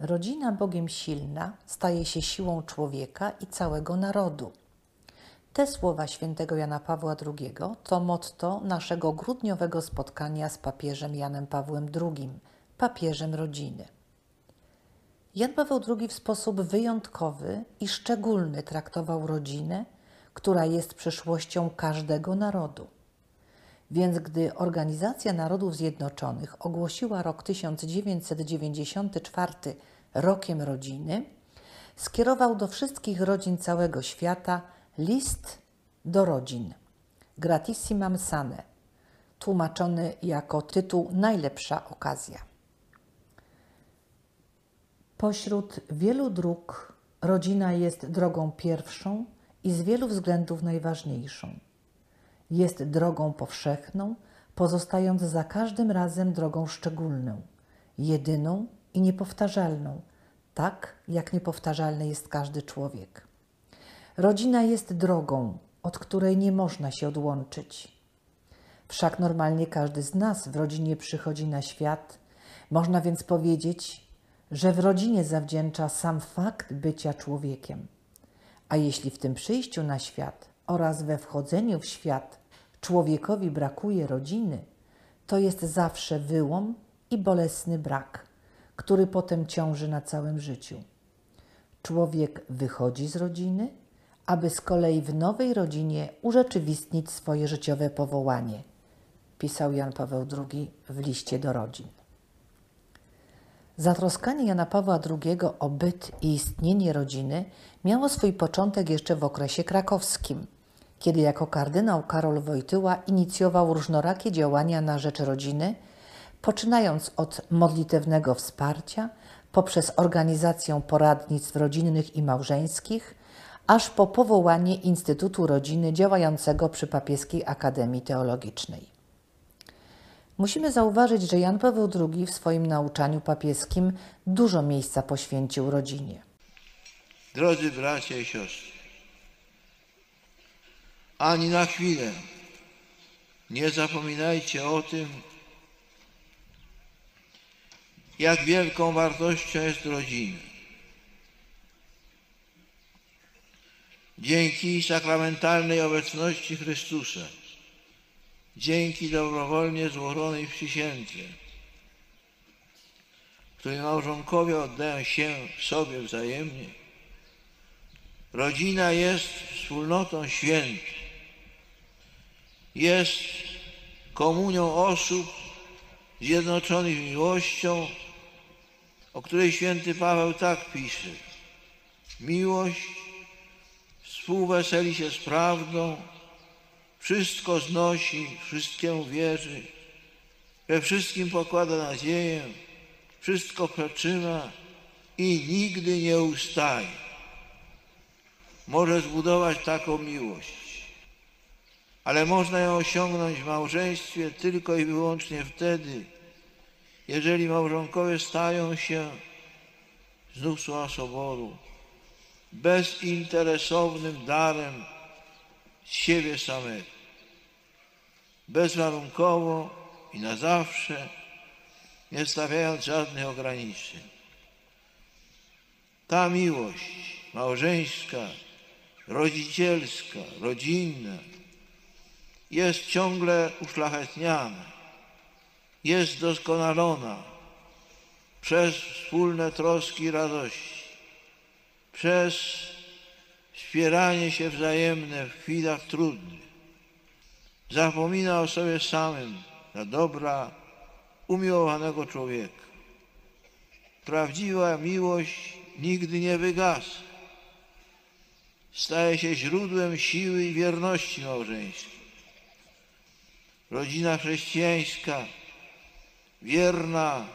Rodzina Bogiem silna staje się siłą człowieka i całego narodu. Te słowa świętego Jana Pawła II to motto naszego grudniowego spotkania z papieżem Janem Pawłem II, papieżem rodziny. Jan Paweł II w sposób wyjątkowy i szczególny traktował rodzinę, która jest przyszłością każdego narodu. Więc gdy Organizacja Narodów Zjednoczonych ogłosiła rok 1994 rokiem rodziny, skierował do wszystkich rodzin całego świata list do rodzin Gratissimam Sane, tłumaczony jako tytuł Najlepsza okazja. Pośród wielu dróg rodzina jest drogą pierwszą i z wielu względów najważniejszą. Jest drogą powszechną, pozostając za każdym razem drogą szczególną, jedyną i niepowtarzalną, tak jak niepowtarzalny jest każdy człowiek. Rodzina jest drogą, od której nie można się odłączyć. Wszak normalnie każdy z nas w rodzinie przychodzi na świat, można więc powiedzieć, że w rodzinie zawdzięcza sam fakt bycia człowiekiem. A jeśli w tym przyjściu na świat oraz we wchodzeniu w świat człowiekowi brakuje rodziny, to jest zawsze wyłom i bolesny brak, który potem ciąży na całym życiu. Człowiek wychodzi z rodziny, aby z kolei w nowej rodzinie urzeczywistnić swoje życiowe powołanie, pisał Jan Paweł II w liście do rodzin. Zatroskanie Jana Pawła II o byt i istnienie rodziny miało swój początek jeszcze w okresie krakowskim, kiedy jako kardynał Karol Wojtyła inicjował różnorakie działania na rzecz rodziny, poczynając od modlitewnego wsparcia, poprzez organizację poradnictw rodzinnych i małżeńskich, aż po powołanie Instytutu Rodziny działającego przy Papieskiej Akademii Teologicznej. Musimy zauważyć, że Jan Paweł II w swoim nauczaniu papieskim dużo miejsca poświęcił rodzinie. Drodzy bracia i siostry, ani na chwilę nie zapominajcie o tym, jak wielką wartością jest rodzina. Dzięki sakramentalnej obecności Chrystusa dzięki dobrowolnie złożonej przysiędze, której małżonkowie oddają się sobie wzajemnie, rodzina jest wspólnotą świętą, jest komunią osób zjednoczonych miłością, o której święty Paweł tak pisze. Miłość współweseli się z prawdą, wszystko znosi, wszystkiemu wierzy, we wszystkim pokłada nadzieję, wszystko przetrzyma i nigdy nie ustaje. Może zbudować taką miłość, ale można ją osiągnąć w małżeństwie tylko i wyłącznie wtedy, jeżeli małżonkowie stają się znów słowa soboru bezinteresownym darem siebie samego bezwarunkowo i na zawsze, nie stawiając żadnych ograniczeń. Ta miłość małżeńska, rodzicielska, rodzinna jest ciągle uszlachetniana, jest doskonalona przez wspólne troski i radości, przez wspieranie się wzajemne w chwilach trudnych, zapomina o sobie samym dla dobra umiłowanego człowieka. Prawdziwa miłość nigdy nie wygasa. Staje się źródłem siły i wierności małżeńskiej. Rodzina chrześcijańska, wierna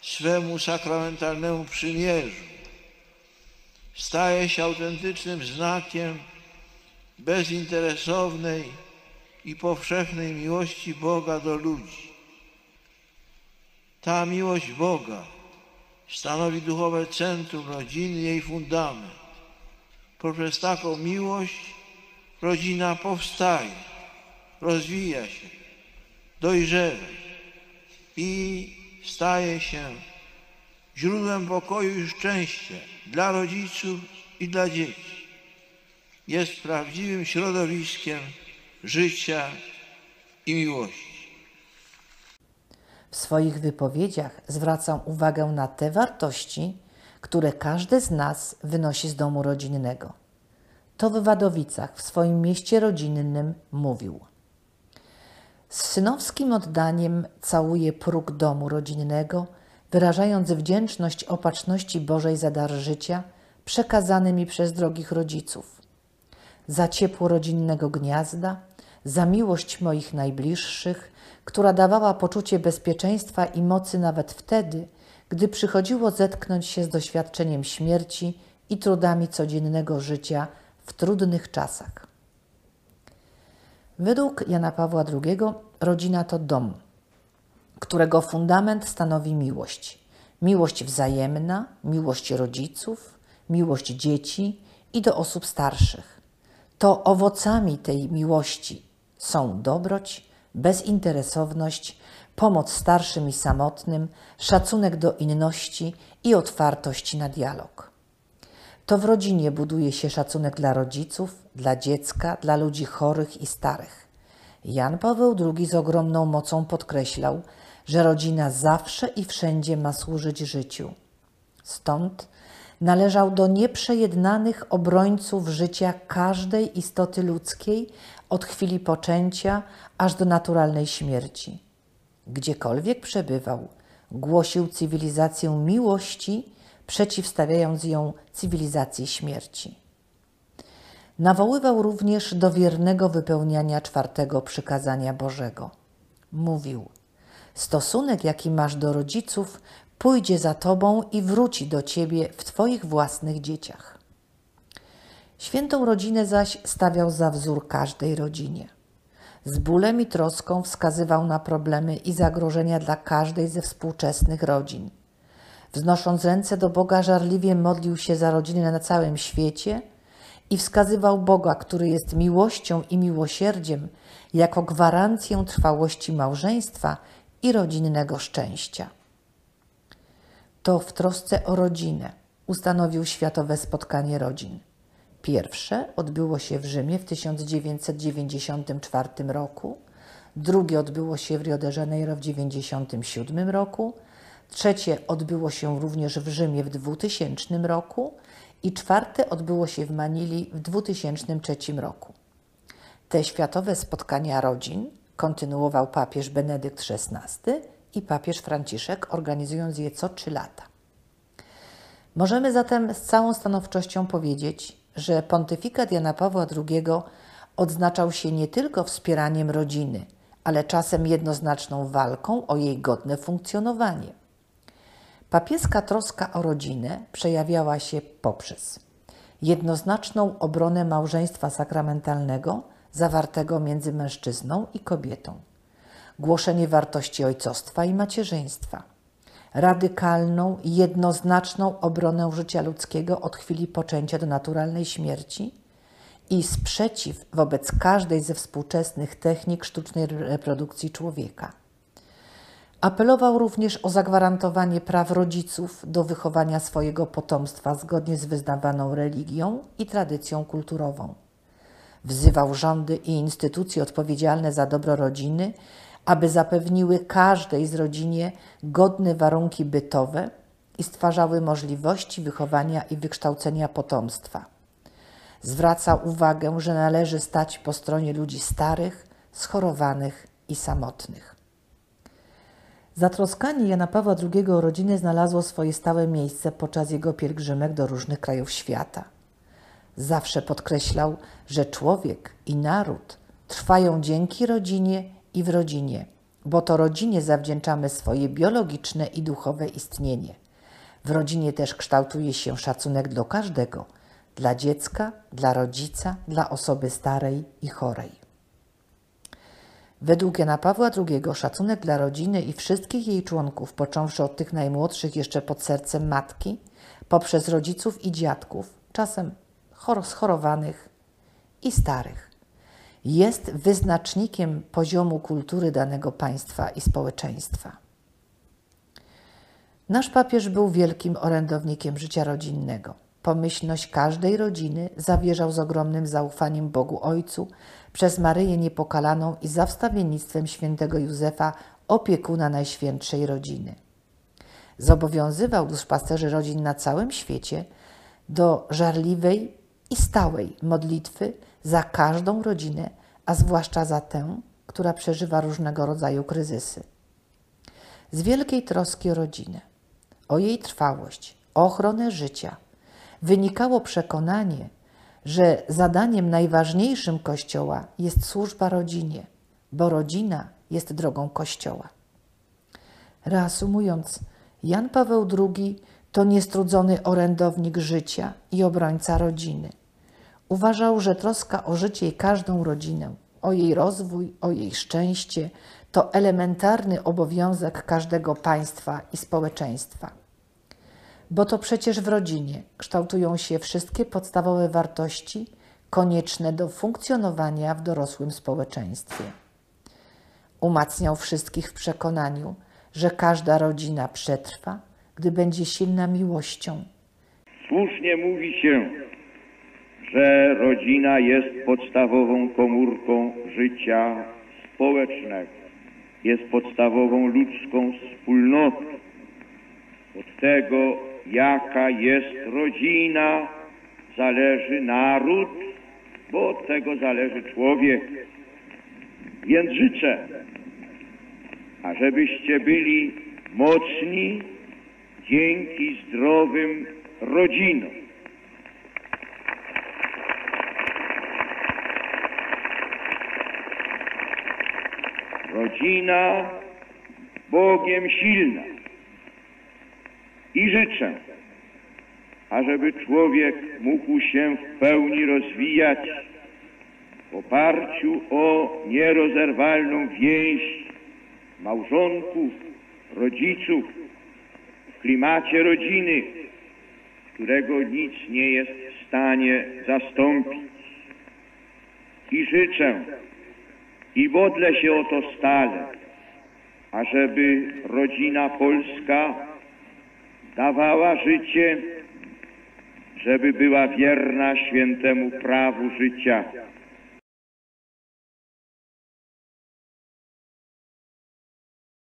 swemu sakramentalnemu przymierzu, staje się autentycznym znakiem bezinteresownej i powszechnej miłości Boga do ludzi. Ta miłość Boga stanowi duchowe centrum rodziny, jej fundament. Poprzez taką miłość rodzina powstaje, rozwija się, dojrzewa i staje się źródłem pokoju i szczęścia dla rodziców i dla dzieci. Jest prawdziwym środowiskiem życia i miłości. W swoich wypowiedziach zwracam uwagę na te wartości, które każdy z nas wynosi z domu rodzinnego. To w Wadowicach, w swoim mieście rodzinnym, mówił. Z synowskim oddaniem całuję próg domu rodzinnego, wyrażając wdzięczność opatrzności Bożej za dar życia przekazany mi przez drogich rodziców, za ciepło rodzinnego gniazda, za miłość moich najbliższych, która dawała poczucie bezpieczeństwa i mocy nawet wtedy, gdy przychodziło zetknąć się z doświadczeniem śmierci i trudami codziennego życia w trudnych czasach. Według Jana Pawła II rodzina to dom, którego fundament stanowi miłość. Miłość wzajemna, miłość rodziców, miłość dzieci i do osób starszych. To owocami tej miłości są dobroć, bezinteresowność, pomoc starszym i samotnym, szacunek do inności i otwartość na dialog. To w rodzinie buduje się szacunek dla rodziców, dla dziecka, dla ludzi chorych i starych. Jan Paweł II z ogromną mocą podkreślał, że rodzina zawsze i wszędzie ma służyć życiu. Stąd należał do nieprzejednanych obrońców życia każdej istoty ludzkiej od chwili poczęcia aż do naturalnej śmierci. Gdziekolwiek przebywał, głosił cywilizację miłości, przeciwstawiając ją cywilizacji śmierci. Nawoływał również do wiernego wypełniania czwartego przykazania Bożego. Mówił: Stosunek, jaki masz do rodziców, pójdzie za tobą i wróci do ciebie w twoich własnych dzieciach. Świętą rodzinę zaś stawiał za wzór każdej rodzinie. Z bólem i troską wskazywał na problemy i zagrożenia dla każdej ze współczesnych rodzin. Wznosząc ręce do Boga, żarliwie modlił się za rodziny na całym świecie i wskazywał Boga, który jest miłością i miłosierdziem, jako gwarancję trwałości małżeństwa i rodzinnego szczęścia. To w trosce o rodzinę ustanowił Światowe Spotkanie Rodzin. Pierwsze odbyło się w Rzymie w 1994 roku, drugie odbyło się w Rio de Janeiro w 1997 roku, trzecie odbyło się również w Rzymie w 2000 roku i czwarte odbyło się w Manili w 2003 roku. Te światowe spotkania rodzin kontynuował papież Benedykt XVI i papież Franciszek, organizując je co trzy lata. Możemy zatem z całą stanowczością powiedzieć, że pontyfikat Jana Pawła II odznaczał się nie tylko wspieraniem rodziny, ale czasem jednoznaczną walką o jej godne funkcjonowanie. Papieska troska o rodzinę przejawiała się poprzez jednoznaczną obronę małżeństwa sakramentalnego zawartego między mężczyzną i kobietą, głoszenie wartości ojcostwa i macierzyństwa, radykalną, jednoznaczną obronę życia ludzkiego od chwili poczęcia do naturalnej śmierci i sprzeciw wobec każdej ze współczesnych technik sztucznej reprodukcji człowieka. Apelował również o zagwarantowanie praw rodziców do wychowania swojego potomstwa zgodnie z wyznawaną religią i tradycją kulturową. Wzywał rządy i instytucje odpowiedzialne za dobro rodziny, aby zapewniły każdej z rodzinie godne warunki bytowe i stwarzały możliwości wychowania i wykształcenia potomstwa. Zwraca uwagę, że należy stać po stronie ludzi starych, schorowanych i samotnych. Zatroskanie Jana Pawła II o znalazło swoje stałe miejsce podczas jego pielgrzymek do różnych krajów świata. Zawsze podkreślał, że człowiek i naród trwają dzięki rodzinie i w rodzinie, bo to rodzinie zawdzięczamy swoje biologiczne i duchowe istnienie. W rodzinie też kształtuje się szacunek do każdego dla dziecka, dla rodzica, dla osoby starej i chorej. Według Jana Pawła II szacunek dla rodziny i wszystkich jej członków, począwszy od tych najmłodszych jeszcze pod sercem matki, poprzez rodziców i dziadków, czasem schorowanych i starych, jest wyznacznikiem poziomu kultury danego państwa i społeczeństwa. Nasz papież był wielkim orędownikiem życia rodzinnego. Pomyślność każdej rodziny zawierzał z ogromnym zaufaniem Bogu Ojcu przez Maryję Niepokalaną i za świętego Józefa, opiekuna Najświętszej Rodziny. Zobowiązywał duszpasterzy rodzin na całym świecie do żarliwej i stałej modlitwy za każdą rodzinę, a zwłaszcza za tę, która przeżywa różnego rodzaju kryzysy. Z wielkiej troski o rodzinę, o jej trwałość, o ochronę życia wynikało przekonanie, że zadaniem najważniejszym Kościoła jest służba rodzinie, bo rodzina jest drogą Kościoła. Reasumując, Jan Paweł II to niestrudzony orędownik życia i obrońca rodziny. Uważał, że troska o życie i każdą rodzinę, o jej rozwój, o jej szczęście to elementarny obowiązek każdego państwa i społeczeństwa. Bo to przecież w rodzinie kształtują się wszystkie podstawowe wartości konieczne do funkcjonowania w dorosłym społeczeństwie. Umacniał wszystkich w przekonaniu, że każda rodzina przetrwa, gdy będzie silna miłością. Słusznie mówi się, że rodzina jest podstawową komórką życia społecznego. Jest podstawową ludzką wspólnotą. Od tego, jaka jest rodzina, zależy naród, bo od tego zależy człowiek. Więc życzę, ażebyście byli mocni dzięki zdrowym rodzinom. Rodzina Bogiem silna. I życzę, ażeby człowiek mógł się w pełni rozwijać w oparciu o nierozerwalną więź małżonków, rodziców, w klimacie rodziny, którego nic nie jest w stanie zastąpić. I życzę, i modlę się o to stale, ażeby rodzina polska dawała życie, żeby była wierna świętemu prawu życia